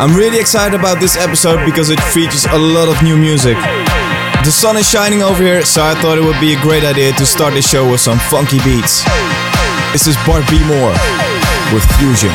I'm really excited about this episode because it features a lot of new music. The sun is shining over here, so I thought it would be a great idea to start the show with some funky beats. This is Bart B. More with Fusion.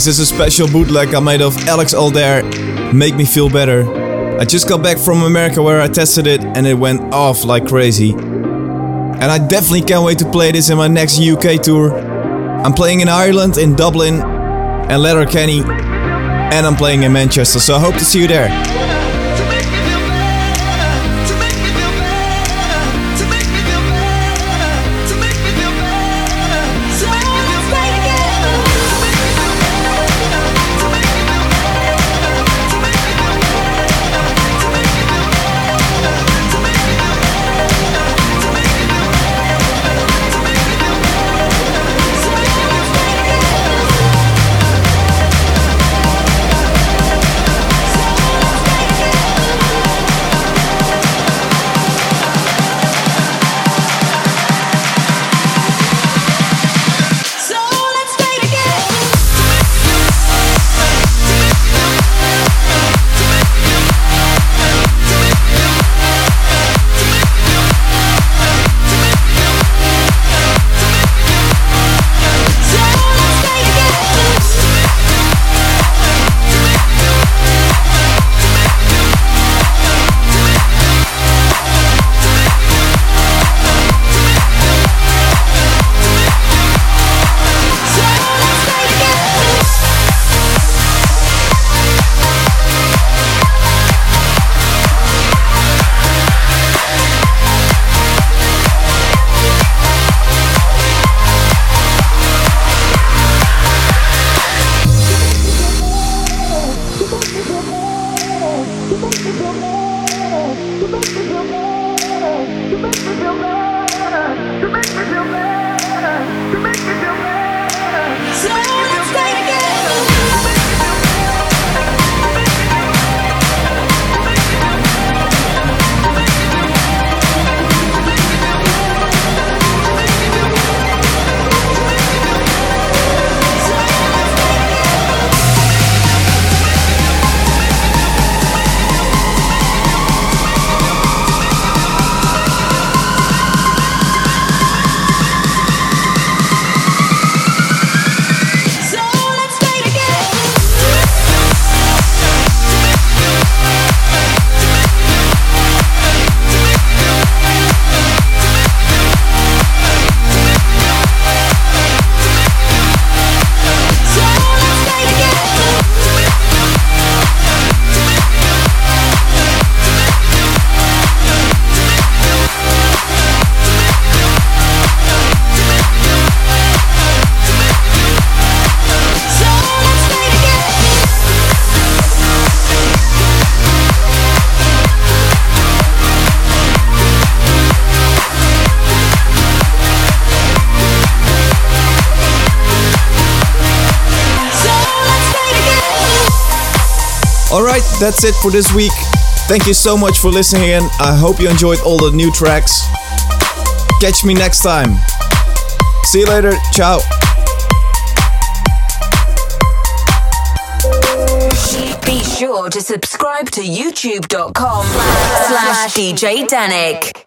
This is a special bootleg I made of Alex Adair, Make Me Feel Better. I just got back from America where I tested it and it went off like crazy. And I definitely can't wait to play this in my next UK tour. I'm playing in Ireland, in Dublin, and Letterkenny, and I'm playing in Manchester, so I hope to see you there. To make me feel better. To make me feel better. To make me feel better. That's it for this week. Thank you so much for listening in. I hope you enjoyed all the new tracks. Catch me next time. See you later. Ciao. Be sure to subscribe to youtube.com slash DJ Danic.